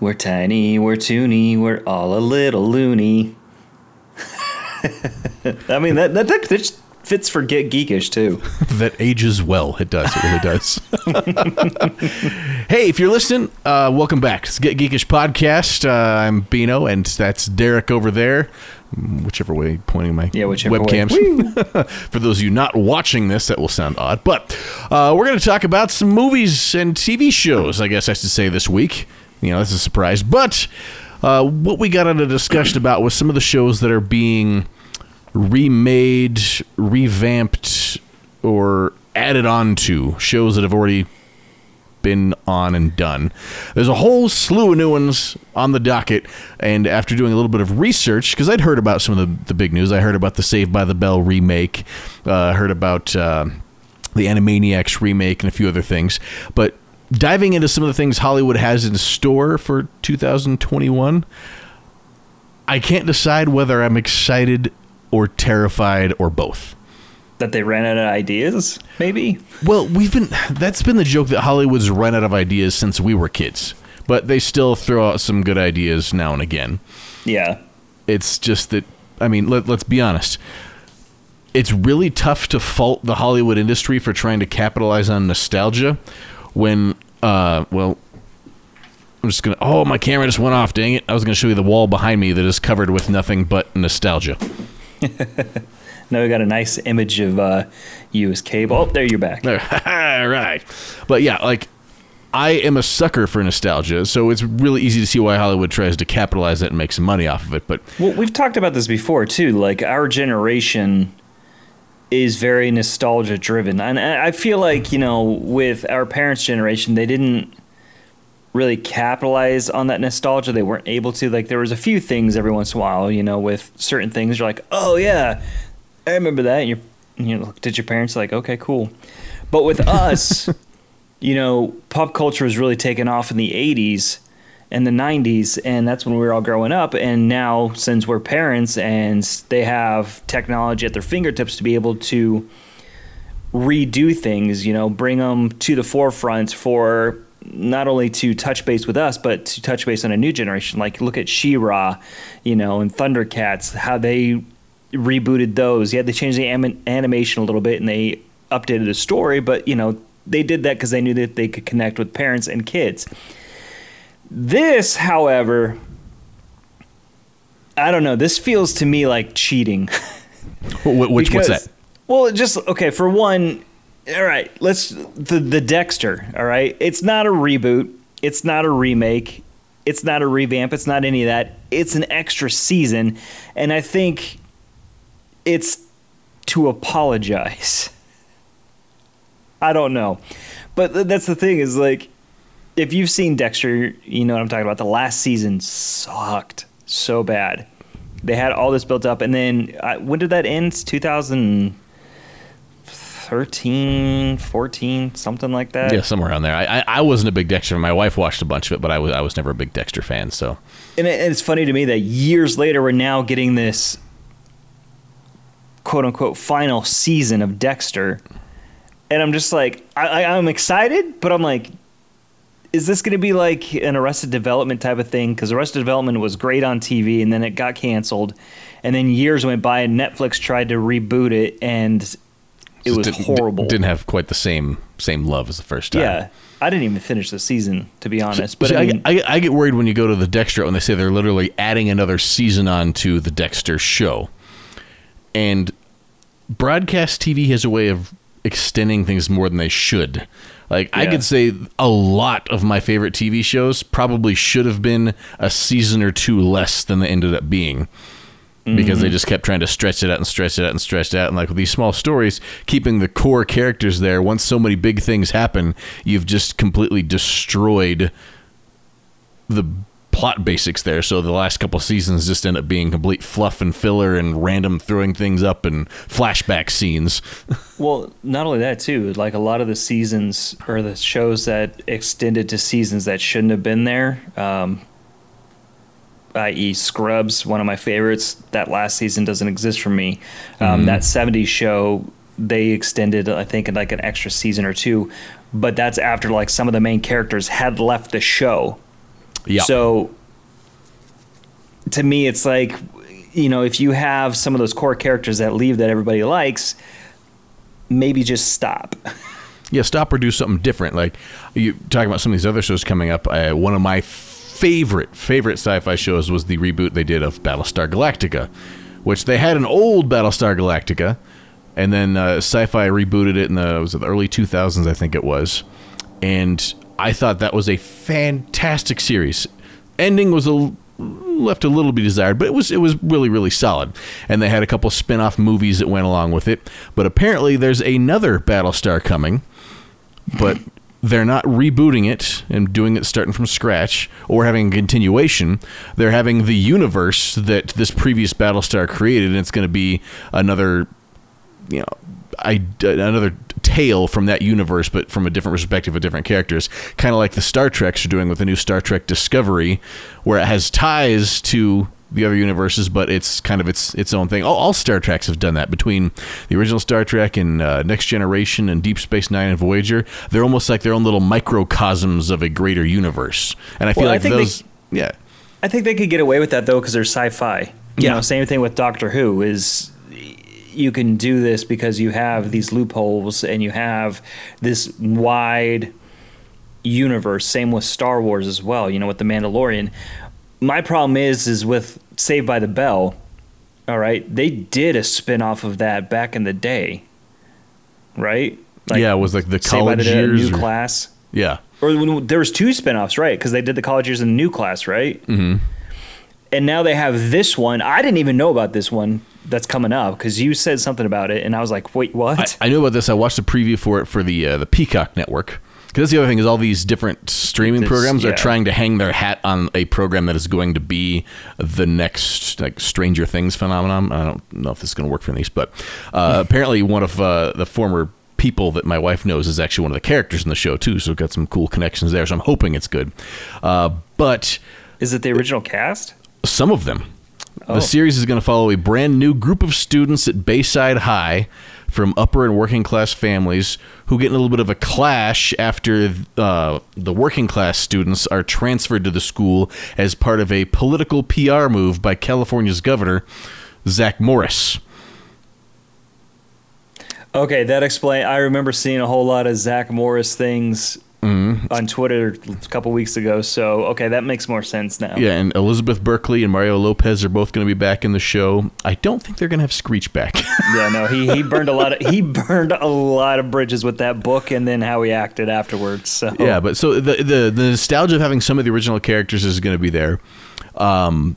We're tiny, we're toony, we're all a little loony. I mean, that, that, that just fits for Get Geekish, too. that ages well. It does. It really does. hey, if you're listening, uh, welcome back. It's Get Geekish podcast. Uh, I'm Bino, and that's Derek over there. Whichever way, pointing my Yeah, webcams. For those of you not watching this, that will sound odd. But uh, we're going to talk about some movies and TV shows, I guess I should say, this week. You know, that's a surprise. But uh, what we got a discussion about was some of the shows that are being remade, revamped, or added on to shows that have already been on and done. There's a whole slew of new ones on the docket, and after doing a little bit of research, because I'd heard about some of the, the big news, I heard about the Saved by the Bell remake, uh, heard about uh, the Animaniacs remake, and a few other things. But diving into some of the things Hollywood has in store for 2021, I can't decide whether I'm excited or terrified or both. That they ran out of ideas, maybe? Well, we've been that's been the joke that Hollywood's run out of ideas since we were kids. But they still throw out some good ideas now and again. Yeah. It's just that I mean, let, let's be honest. It's really tough to fault the Hollywood industry for trying to capitalize on nostalgia when uh well I'm just gonna oh my camera just went off, dang it. I was gonna show you the wall behind me that is covered with nothing but nostalgia. Now we got a nice image of uh, you as Cable. Oh, there you're back. All right, But yeah, like I am a sucker for nostalgia, so it's really easy to see why Hollywood tries to capitalize it and make some money off of it. But Well, we've talked about this before too. Like our generation is very nostalgia driven, and I feel like you know with our parents' generation, they didn't really capitalize on that nostalgia. They weren't able to. Like there was a few things every once in a while, you know, with certain things. You're like, oh yeah, I remember that. And you're you know, looked at your parents like, okay, cool. But with us, you know, pop culture was really taken off in the 80s and the 90s, and that's when we were all growing up. And now, since we're parents and they have technology at their fingertips to be able to redo things, you know, bring them to the forefront for not only to touch base with us, but to touch base on a new generation. Like, look at She-Ra, you know, and Thundercats, how they rebooted those. Yeah, they changed the anim- animation a little bit and they updated the story, but, you know, they did that because they knew that they could connect with parents and kids. This, however, I don't know. This feels to me like cheating. wh- which what's that? Well, just okay. For one, all right. Let's the the Dexter. All right. It's not a reboot. It's not a remake. It's not a revamp. It's not any of that. It's an extra season, and I think it's to apologize. I don't know, but th- that's the thing is like, if you've seen Dexter, you know what I'm talking about. The last season sucked so bad. They had all this built up, and then uh, when did that end? 2013, 14, something like that. Yeah, somewhere around there. I, I I wasn't a big Dexter. fan. My wife watched a bunch of it, but I was I was never a big Dexter fan. So And it, it's funny to me that years later, we're now getting this quote unquote final season of Dexter. And I'm just like, I, I, I'm excited, but I'm like, is this going to be like an Arrested Development type of thing? Because Arrested Development was great on TV and then it got canceled. And then years went by and Netflix tried to reboot it and it was didn't- horrible. Didn't have quite the same same love as the first time. yeah. I didn't even finish the season, to be honest. But See, I I, mean, I, I get worried when you go to the Dexter and they say they're literally adding another season on to the Dexter show. And broadcast TV has a way of extending things more than they should. Like I could say a lot of my favorite TV shows probably should have been a season or two less than they ended up being. Because they mm-hmm. just kept trying to stretch it out and stretch it out and stretch it out. And like with these small stories, keeping the core characters there, once so many big things happen, you've just completely destroyed the plot basics there. So the last couple seasons just end up being complete fluff and filler and random throwing things up and flashback scenes. Well, not only that too, like a lot of the seasons or the shows that extended to seasons that shouldn't have been there. Um, i.e., Scrubs, one of my favorites. That last season doesn't exist for me. Um, That '70s show they extended, I think, in like an extra season or two, but that's after like some of the main characters had left the show. Yeah. So to me, it's like, you know, if you have some of those core characters that leave that everybody likes, maybe just stop. Yeah, stop or do something different. Like you talking about some of these other shows coming up. Uh, one of my favorite favorite sci-fi shows was the reboot they did of Battlestar Galactica, which they had an old Battlestar Galactica, and then uh, Sci-Fi rebooted it in the was it the early 2000s, I think it was, and I thought that was a fantastic series. Ending was a left a little bit desired, but it was it was really really solid. And they had a couple spin-off movies that went along with it. But apparently there's another Battlestar coming, but they're not rebooting it and doing it starting from scratch or having a continuation. They're having the universe that this previous Battlestar created and it's going to be another you know I, another tale from that universe, but from a different perspective of different characters. Kind of like the Star Treks are doing with the new Star Trek Discovery, where it has ties to the other universes, but it's kind of its its own thing. All, all Star Treks have done that between the original Star Trek and uh, Next Generation and Deep Space Nine and Voyager. They're almost like their own little microcosms of a greater universe. And I feel Well, I like they- those, yeah, I think they could get away with that though because they're sci-fi. You Yeah. know, same thing with Doctor Who is you can do this because you have these loopholes and you have this wide universe. Same with Star Wars as well. You know, with the Mandalorian. My problem is is with Saved by the Bell. All right, they did a spin-off of that back in the day, right? yeah, it was like the college the years. new or- class yeah, or when, there was two spin-offs right because they did the college years and the new class right mm-hmm. And now they have this one i didn't even know about this one that's coming up because you said something about it and i was like wait what I, I knew about this. I watched the preview for it for the uh, the Peacock Network. Because that's the other thing is all these different streaming This- programs are yeah. trying to hang their hat on a program that is going to be the next like Stranger Things phenomenon. I don't know if this is going to work for these, but uh, apparently one of uh, the former people that my wife knows is actually one of the characters in the show too. So we've got some cool connections there. So I'm hoping it's good. Uh, but is it the original cast some of them. Oh. The series is going to follow a brand new group of students at Bayside High from upper and working class families who get in a little bit of a clash after uh, the working class students are transferred to the school as part of a political PR move by California's governor, Zach Morris. okay that explain i remember seeing a whole lot of zach morris things Mm-hmm. on twitter a couple weeks ago so okay that makes more sense now Yeah, and Elizabeth Berkley and Mario Lopez are both going to be back in the show. I don't think they're going to have Screech back. yeah no he, he burned a lot of he burned a lot of bridges with that book and then how he acted afterwards so Yeah, but so the, the the nostalgia of having some of the original characters is going to be there, um,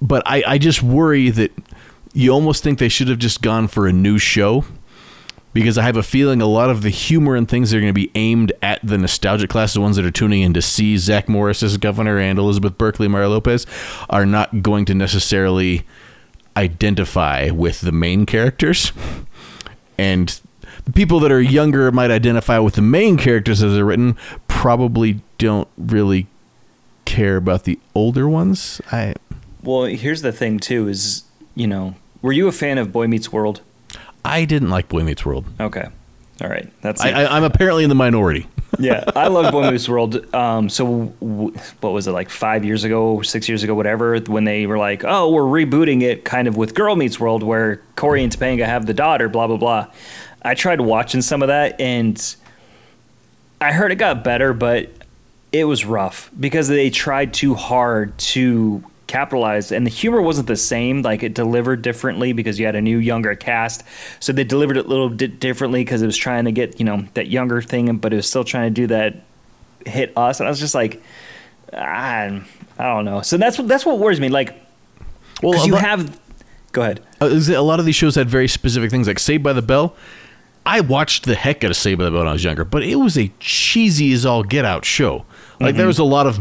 but I I just worry that you almost think they should have just gone for a new show because I have a feeling a lot of the humor and things that are going to be aimed at the nostalgic class, the ones that are tuning in to see Zach Morris as governor and Elizabeth Berkley, Mario Lopez, are not going to necessarily identify with the main characters, and the people that are younger might identify with the main characters as they're written. Probably don't really care about the older ones. I Well, here's the thing too: is you know, were you a fan of Boy Meets World? I didn't like Boy Meets World. Okay, all right, that's I, I, I'm apparently in the minority. yeah, I love Boy Meets World. Um, so w- what was it like five years ago, six years ago, whatever? When they were like, "Oh, we're rebooting it," kind of with Girl Meets World, where Corey and Topanga have the daughter, blah blah blah. I tried watching some of that, and I heard it got better, but it was rough because they tried too hard to capitalize, and the humor wasn't the same. Like it delivered differently because you had a new younger cast, so they delivered it a little bit differently because it was trying to get you know that younger thing, but it was still trying to do that hit us, and I was just like, I, I don't know. So that's what that's what worries me. Like, Well, you lot- have, go ahead. Uh, a lot of these shows had very specific things, like Saved by the Bell. I watched the heck out of Saved by the Bell when I was younger, but it was a cheesy as all get out show. Like there was a lot of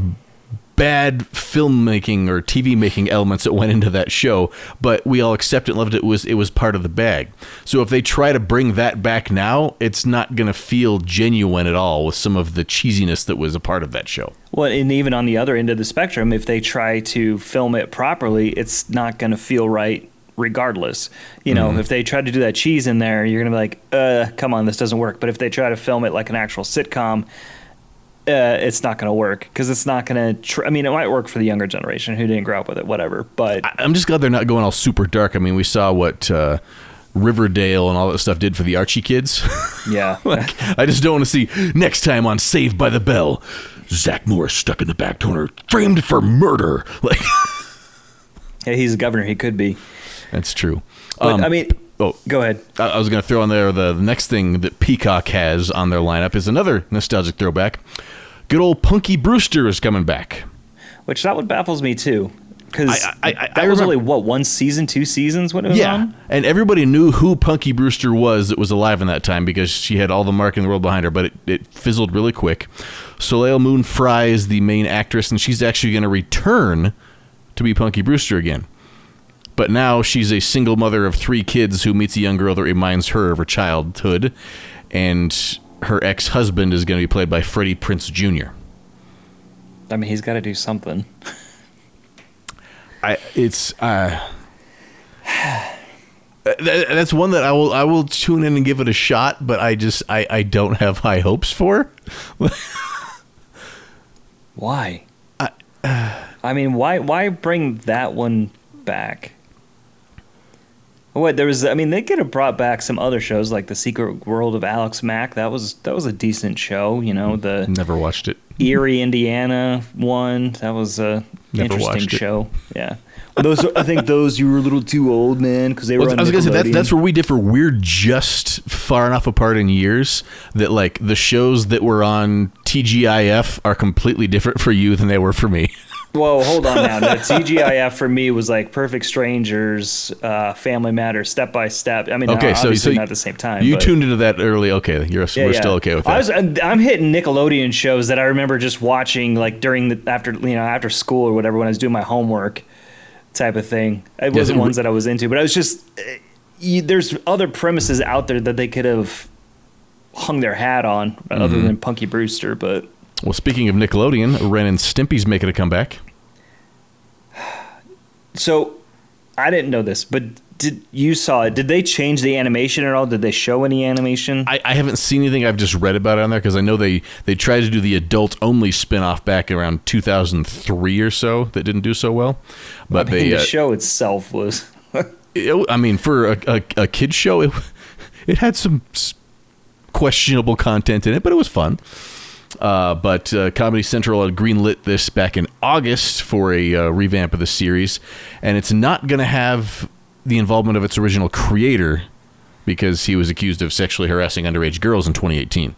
bad filmmaking or TV making elements that went into that show, but we all accepted and loved it. it was it was part of the bag. So if they try to bring that back now, it's not going to feel genuine at all with some of the cheesiness that was a part of that show. Well, and even on the other end of the spectrum, if they try to film it properly, it's not going to feel right regardless. You know, if they try to do that cheese in there, you're going to be like, uh, come on, this doesn't work. But if they try to film it like an actual sitcom, uh, it's not going to work because it's not going to. Tr- I mean, it might work for the younger generation who didn't grow up with it, whatever. But I- I'm just glad they're not going all super dark. I mean, we saw what uh, Riverdale and all that stuff did for the Archie kids. yeah, like, I just don't want to see next time on Saved by the Bell. Zach Morris stuck in the back corner, framed for murder. Like yeah, he's a governor. He could be. that's true. But Um, I mean, oh, go ahead. I I was going to throw on there the, the next thing that Peacock has on their lineup is another nostalgic throwback. Good old Punky Brewster is coming back. Which that one baffles me too, because I- I- I- that I was only what one season, two seasons when it was Yeah, on. and everybody knew who Punky Brewster was that was alive in that time because she had all the mark in the world behind her, but it, it fizzled really quick. Soleil Moon Frye is the main actress, and she's actually going to return to be Punky Brewster again. But now she's a single mother of three kids who meets a young girl that reminds her of her childhood, and her ex husband is going to be played by Freddie Prinze Jr. I mean, he's got to do something. I it's uh th- that's one that I will I will tune in and give it a shot, but I just I I don't have high hopes for. Why? I mean, why why bring that one back? What there was? I mean, they could have brought back some other shows like the Secret World of Alex Mack. That was that was a decent show. You know, the Never watched it. Erie, Indiana one. That was a Never interesting watched it. show. Yeah, those I think those you were a little too old, man, because they were. Well, on I was gonna say that's that's where we differ. We're just far enough apart in years that like the shows that were on TGIF are completely different for you than they were for me. Whoa, hold on now. No, TGIF for me was like Perfect Strangers, uh, Family Matters, Step by Step. I mean, Okay, so obviously so not at the same time. You but- tuned into that early. Okay, you're Yeah, we're yeah. still okay with that. I was, I'm hitting Nickelodeon shows that I remember just watching like during the after you know after school or whatever when I was doing my homework type of thing. It wasn't so- ones that I was into, but I was just eh, you, there's other premises out there that they could have hung their hat on other Mm-hmm. than Punky Brewster. But well, speaking of Nickelodeon, Ren and Stimpy's making a comeback. so I didn't know this, but did you saw it? Did they change the animation at all? Did they show any animation? I, I haven't seen anything. I've just read about it on there because I know they they tried to do the adult only spin off back around 2003 or so that didn't do so well. But I mean, they, the uh, show itself was. it- I mean, for a, a, a kid show, it it had some questionable content in it, but it was fun. Uh, but uh, Comedy Central had greenlit this back in August for a uh, revamp of the series, and it's not going to have the involvement of its original creator because he was accused of sexually harassing underage girls in 2018.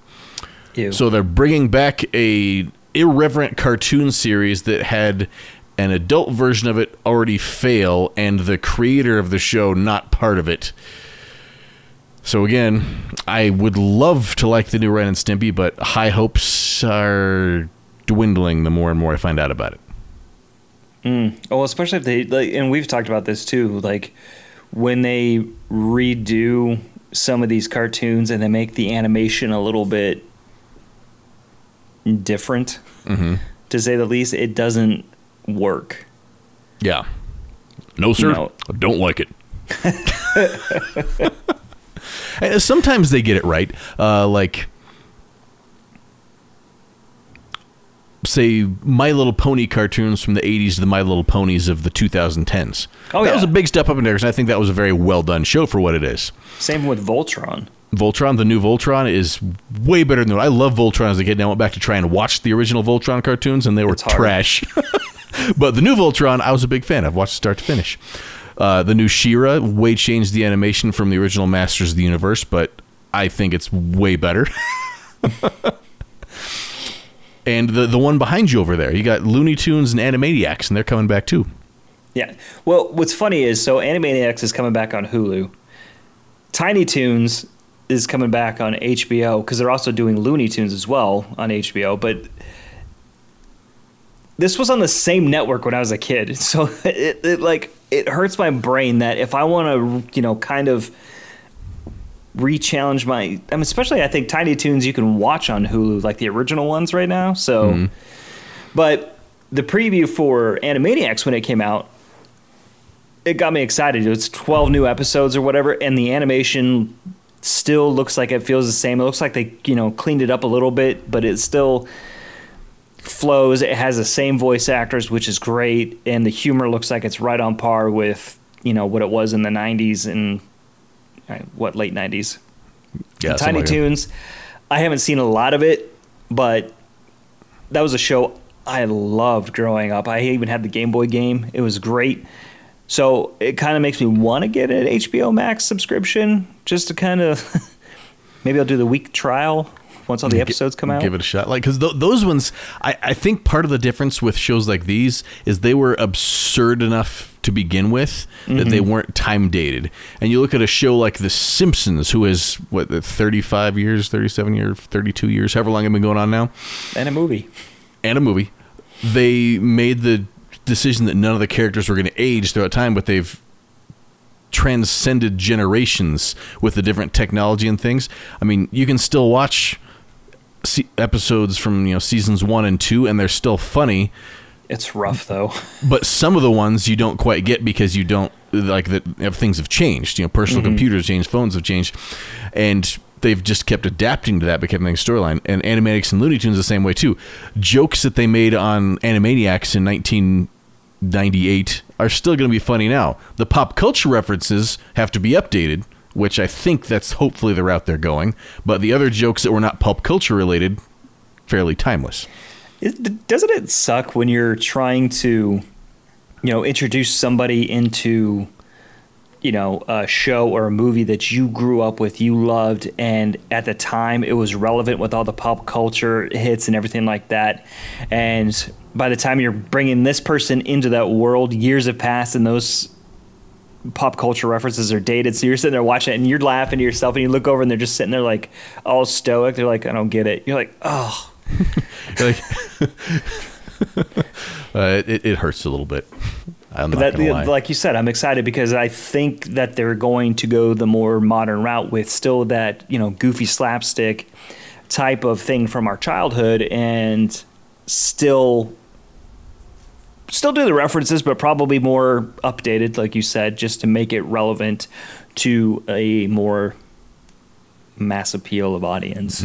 Ew. So they're bringing back a irreverent cartoon series that had an adult version of it already fail and the creator of the show not part of it. So again, I would love to like the new Ren and Stimpy, but high hopes are dwindling the more and more I find out about it. Mm. Oh, especially if they like, and we've talked about this too. Like when they redo some of these cartoons and they make the animation a little bit different, mm-hmm. to say the least, it doesn't work. Yeah. No, sir. No. I don't like it. Sometimes they get it right. Uh, like, say, My Little Pony cartoons from the 80s to the My Little Ponies of the 2010s. Oh, that yeah. was a big step up in there, I think that was a very well done show for what it is. Same with Voltron. Voltron, the new Voltron, is way better than I love Voltron as a kid. And I went back to try and watch the original Voltron cartoons, and they were trash. but the new Voltron, I was a big fan. I've watched start to finish. Uh, the new She-Ra way changed the animation from the original Masters of the Universe, but I think it's way better. and the the one behind you over there, you got Looney Tunes and Animaniacs, and they're coming back too. Yeah. Well, what's funny is so Animaniacs is coming back on Hulu. Tiny Toons is coming back on HBO because they're also doing Looney Tunes as well on HBO. But this was on the same network when I was a kid, so it, it like it hurts my brain that if I want to, you know, kind of re-challenge my, I mean, especially I think Tiny Toons you can watch on Hulu like the original ones right now. So, mm-hmm. but the preview for Animaniacs when it came out it got me excited. It's 12 new episodes or whatever, and the animation still looks like it feels the same. It looks like they, you know, cleaned it up a little bit, but it still flows. It has the same voice actors, which is great, and the humor looks like it's right on par with you know what it was in the '90s and uh, what late '90s. Yeah, Tiny like. Toons. I haven't seen a lot of it, but that was a show I loved growing up. I even had the Game Boy game. It was great. So it kind of makes me want to get an HBO Max subscription just to kind of maybe I'll do the week trial once all the episodes come out. Give it a shot. Like, because th- those ones, I, I think part of the difference with shows like these is they were absurd enough to begin with that they mm-hmm. weren't time dated. And you look at a show like The Simpsons, who has, what, 35 years, 37 years, 32 years, however long it's been going on now, and a movie. and a movie. They made the decision that none of the characters were going to age throughout time, but they've transcended generations with the different technology and things. I mean, you can still watch se- episodes from you know seasons one and two, and they're still funny. It's rough though. But some of the ones you don't quite get because you don't like that things have changed. You know, personal mm-hmm. computers changed, phones have changed, and they've just kept adapting to that, becoming a storyline. And Animaniacs and Looney Tunes the same way too. Jokes that they made on Animaniacs in 1998 are still going to be funny now. The pop culture references have to be updated. Which I think that's hopefully the route they're going, but the other jokes that were not pop culture related, fairly timeless. It, doesn't it suck when you're trying to, you know, introduce somebody into, you know, a show or a movie that you grew up with, you loved, and at the time it was relevant with all the pop culture hits and everything like that, and by the time you're bringing this person into that world, years have passed and those pop culture references are dated. So you're sitting there watching it and you're laughing to yourself and you look over and they're just sitting there like all stoic. They're like, I don't get it. You're like, oh, like uh, it, it hurts a little bit. I'm But that, like you said, I'm excited because I think that they're going to go the more modern route with still that you know goofy slapstick type of thing from our childhood, and still still do the references, but probably more updated, like you said, just to make it relevant to a more mass appeal of audience.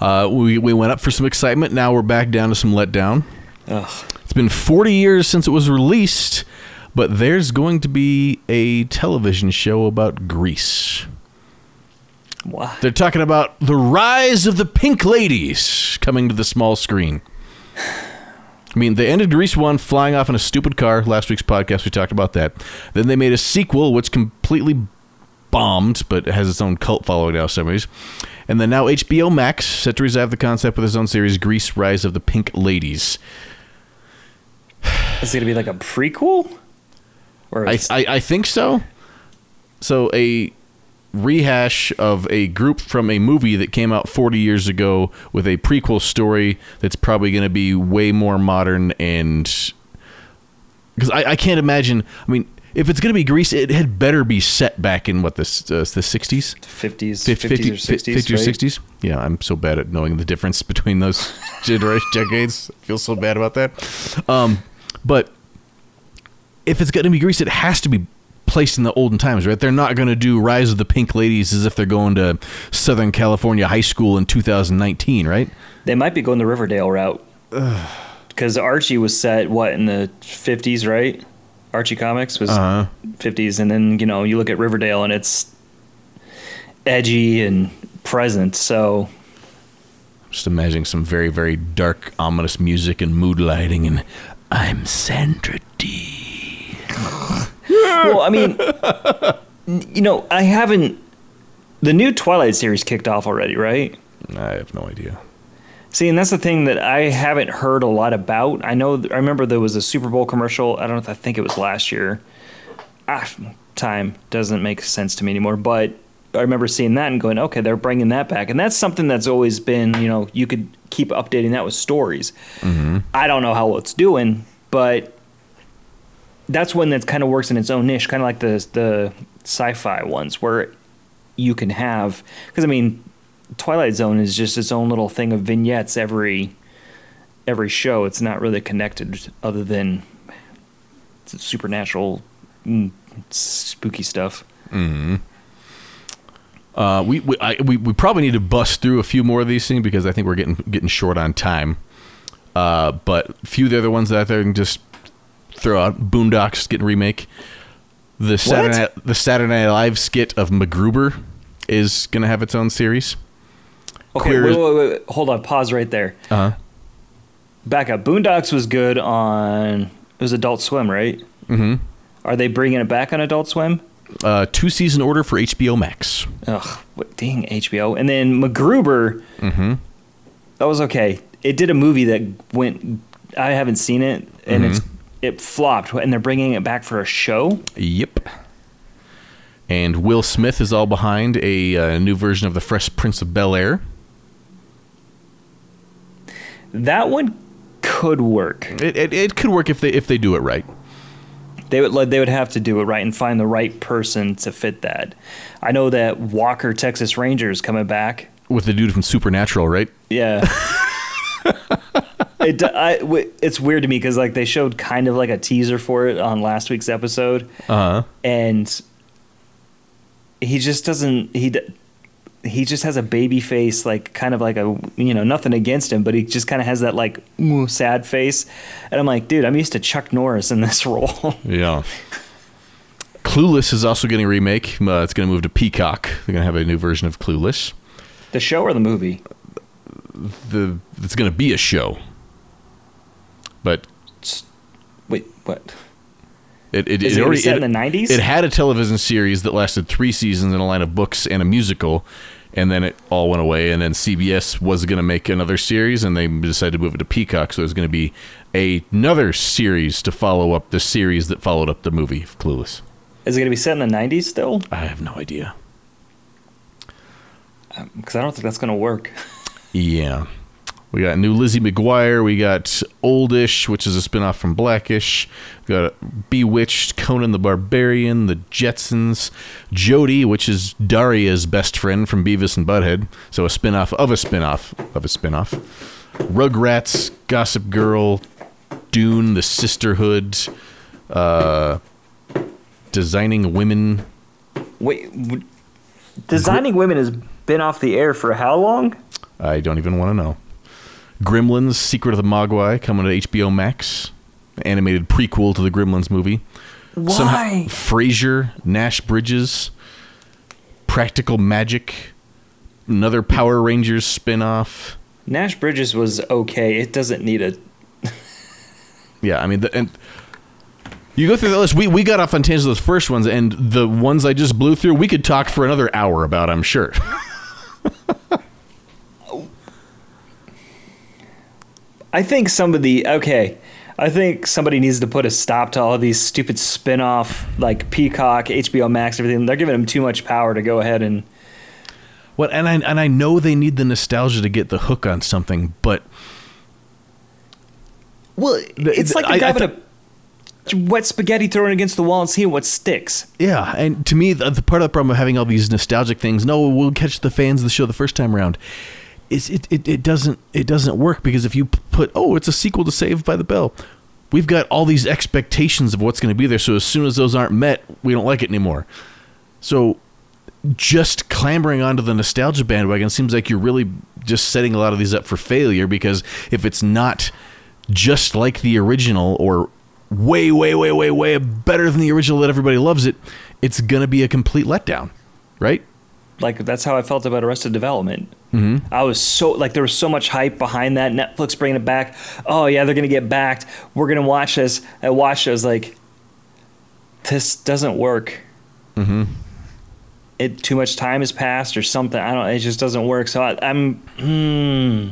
uh, we we went up for some excitement. Now we're back down to some letdown. Ugh. It's been 40 years since it was released, but there's going to be a television show about Grease. Wow. They're talking about the rise of the Pink Ladies coming to the small screen. I mean, they ended Grease 1 flying off in a stupid car. Last week's podcast, we talked about that. Then they made a sequel, which completely bombed, but has its own cult following now, some ways. And then now HBO Max, set to revive the concept with its own series, Grease Rise of the Pink Ladies. Is it gonna be like a prequel? Or I, I, I think so. So a rehash of a group from a movie that came out 40 years ago with a prequel story that's probably going to be way more modern and because I, I can't imagine i mean if it's going to be Grease, it had better be set back in what the uh, the 60s 50s, 50, 50s or 60s, 50 or right? 60s yeah i'm so bad at knowing the difference between those generation decades. I feel so bad about that. Um, but if it's going to be Grease, it has to be placed in the olden times right they're not going to do rise of the pink ladies as if they're going to southern california high school in 2019 right They might be going the Riverdale route. Because Archie was set, what, in the 50s, right? Archie Comics was Uh-huh. 50s. And then, you know, you look at Riverdale and it's edgy and present. So, I'm just imagining some very very dark ominous music and mood lighting and i'm Sandra Dee well, I mean, you know, I haven't. The new Twilight series kicked off already, right? i have no idea See, and that's the thing that I haven't heard a lot about. I know, I remember there was a Super Bowl commercial. I don't know if I think it was last year. Ah, time doesn't make sense to me anymore. But I remember seeing that and going, okay, they're bringing that back, and that's something that's always been, you know, you could keep updating that with stories. I don't know how it's doing, but that's one that kind of works in its own niche, kind of like the the sci-fi ones where you can have because I mean, Twilight Zone is just its own little thing of vignettes every every show. It's not really connected other than supernatural, mm, spooky stuff. Uh, we we, I, we we probably need to bust through a few more of these things because I think we're getting getting short on time. Uh, but a few of the other ones that I can just throw out. Boondocks getting remake. The Saturday Night, the Saturday Night Live skit of MacGruber is going to have its own series. Okay, Queer- wait, wait, wait, wait. hold on. Pause right there. Uh huh. Back up. Boondocks was good on. It was Adult Swim, right? Mm-hmm. Are they bringing it back on Adult Swim? Uh, two season order for HBO Max. Ugh, what, dang HBO. And then MacGruber, Mm-hmm. that was okay. It did a movie that went. I haven't seen it, and it's it flopped, and they're bringing it back for a show. Yep. And Will Smith is all behind a uh, new version of the Fresh Prince of Bel Air. That one could work. It, it, it could work if they if they do it right. They would like they would have to do it right and find the right person to fit that. I know that Walker Texas Rangers coming back. With the dude from Supernatural, right? Yeah. it I, it's weird to me because like they showed kind of like a teaser for it on last week's episode, Uh huh. and he just doesn't he he just has a baby face like kind of like a you know nothing against him but he just kind of has that like sad face and i'm like dude i'm used to chuck norris in this role Yeah. Clueless is also getting a remake. Uh, it's going to move to Peacock. They're going to have a new version of Clueless. the show or the movie The it's going to be a show, but wait what it it, Is it it already set it, in the 90s? It had a television series that lasted three seasons and a line of books and a musical, and then it all went away. And then CBS was going to make another series, and they decided to move it to Peacock. So there's going to be a, another series to follow up the series that followed up the movie Clueless. is it going to be set in the 90s still I have no idea. Um, because i don't think that's going to work Yeah. We got new Lizzie McGuire. We got Oldish, which is a spinoff from Blackish. We got Bewitched, Conan the Barbarian, The Jetsons, Jodie, which is Daria's best friend from Beavis and Butthead. So a spinoff of a spinoff of a spinoff. Rugrats, Gossip Girl, Dune, The Sisterhood, uh, Designing Women. wait w- designing women has been off the air for how long I don't even want to know. Gremlins: Secret of the Mogwai coming to HBO Max, animated prequel to the Gremlins movie. why Frasier, Nash Bridges, Practical Magic, another Power Rangers spin-off. nash bridges was okay it doesn't need a Yeah, I mean, the, and you go through the list. We we got off on tangents of those first ones, and the ones I just blew through, we could talk for another hour about. I'm sure. I think somebody okay. I think somebody needs to put a stop to all of these stupid spin-off like Peacock, HBO Max, everything. They're giving them too much power to go ahead and What and I and I know they need the nostalgia to get the hook on something, but well, it's like I- I having a wet spaghetti thrown against the wall and seeing what sticks. Yeah, and to me, the, the part of the problem of having all these nostalgic things, no, we'll catch the fans of the show the first time around, it, it, it doesn't it doesn't work because if you put oh it's a sequel to Saved by the Bell, we've got all these expectations of what's going to be there. So as soon as those aren't met, we don't like it anymore. So just clambering onto the nostalgia bandwagon seems like you're really just setting a lot of these up for failure because if it's not just like the original or way way way way way better than the original that everybody loves it it's going to be a complete letdown right Like that's how I felt about Arrested Development. Mm-hmm. I was so like there was so much hype behind that. Netflix bringing it back. Oh yeah, they're gonna get backed. We're gonna watch this. I watched. it, I was like, this doesn't work. Mm-hmm. It too much time has passed or something. I don't. It just doesn't work. So I, I'm. Hmm.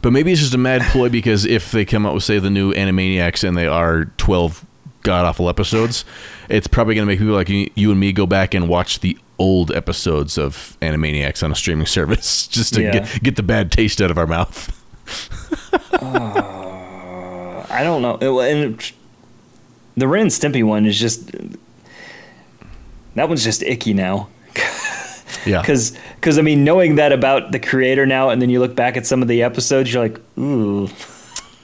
but maybe it's just a mad ploy because if they come out with say the new animaniacs and they are 12 god awful episodes it's probably going to make people like you, you and me go back and watch the old episodes of animaniacs on a streaming service just to Yeah. get, get the bad taste out of our mouth uh, I don't know. It- and the Ren and Stimpy one is just. That one's just icky now. yeah Because, I mean, knowing that about the creator now, and then you look back at some of the episodes, you're like, ooh.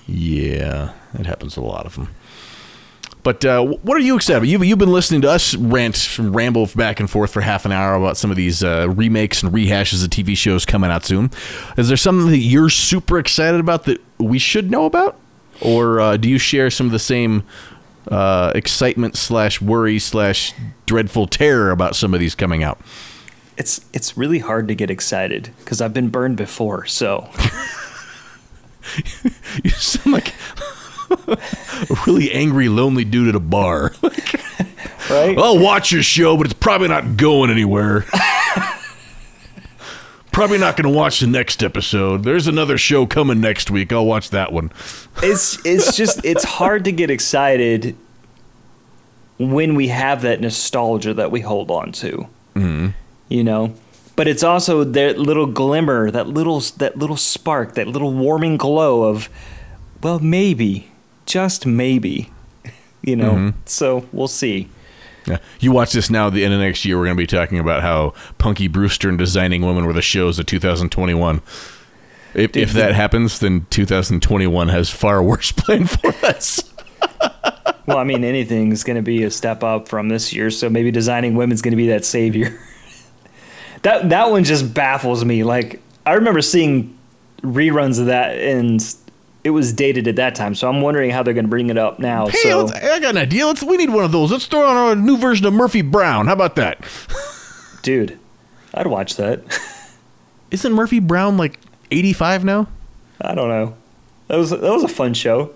Yeah, it happens to a lot of them. But uh, what are you excited about? You've, you've been listening to us rant, ramble back and forth for half an hour about some of these uh, remakes and rehashes of TV shows coming out soon. Is there something that you're super excited about that we should know about? Or uh, do you share some of the same uh, excitement slash worry slash dreadful terror about some of these coming out? It's it's really hard to get excited because I've been burned before. So you sound like a really angry, lonely dude at a bar. right? I'll watch your show, but it's probably not going anywhere. probably not going to watch the next episode. There's another show coming next week. I'll watch that one. it's it's just it's hard to get excited when we have that nostalgia that we hold on to. Mm-hmm. You know, but it's also that little glimmer, that little that little spark, that little warming glow of, well, maybe, just maybe, you know. Mm-hmm. So we'll see. Yeah. You watch this now. The end of next year, we're going to be talking about how Punky Brewster and Designing Women were the shows of 2021. If, Dude, if that the, happens, then 2021 has far worse planned for us. well, I mean, anything's going to be a step up from this year, so maybe Designing Women's going to be that savior. that that one just baffles me. Like I remember seeing reruns of that, and it was dated at that time. So I'm wondering how they're going to bring it up now. Hey, so I got an idea. Let's we need one of those. Let's throw on a new version of Murphy Brown. How about that, dude? I'd watch that. Isn't Murphy Brown like 85 now? I don't know. That was that was a fun show.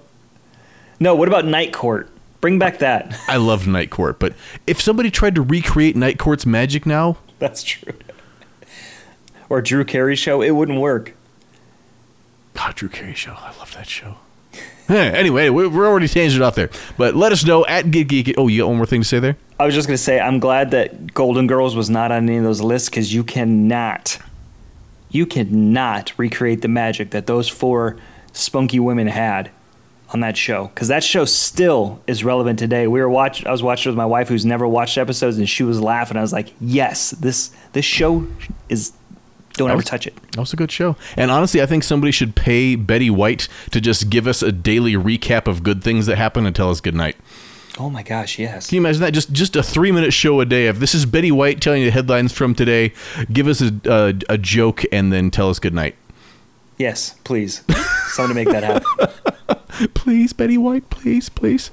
No, what about Night Court? Bring back that. I love Night Court, but if somebody tried to recreate Night Court's magic now, that's true or Drew Carey show, it wouldn't work. God, Drew Carey show. I love that show. anyway, we're already changed it off there. But let us know at Get Geek. Oh, you got one more thing to say there? I was just going to say, I'm glad that Golden Girls was not on any of those lists because you cannot, you cannot recreate the magic that those four spunky women had on that show because that show still is relevant today. We were watch. I was watching with my wife who's never watched episodes, and she was laughing. I was like, "Yes, this this show is don't ever touch it. That was a good show. And honestly, I think somebody should pay Betty White to just give us a daily recap of good things that happen and tell us good night. Oh my gosh, yes. Can you imagine that? Just just a three minute show a day. If this is Betty White telling you the headlines from today, give us a, a, a joke and then tell us good night. Yes, please. Someone to make that happen. please, Betty White, please, please.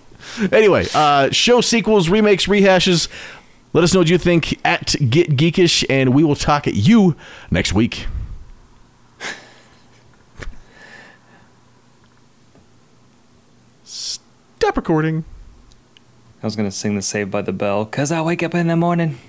Anyway, uh, show sequels, remakes, rehashes. Let us know what you think at Get Geekish, and we will talk at you next week. Stop recording. I was going to sing the Saved by the Bell because I wake up in the morning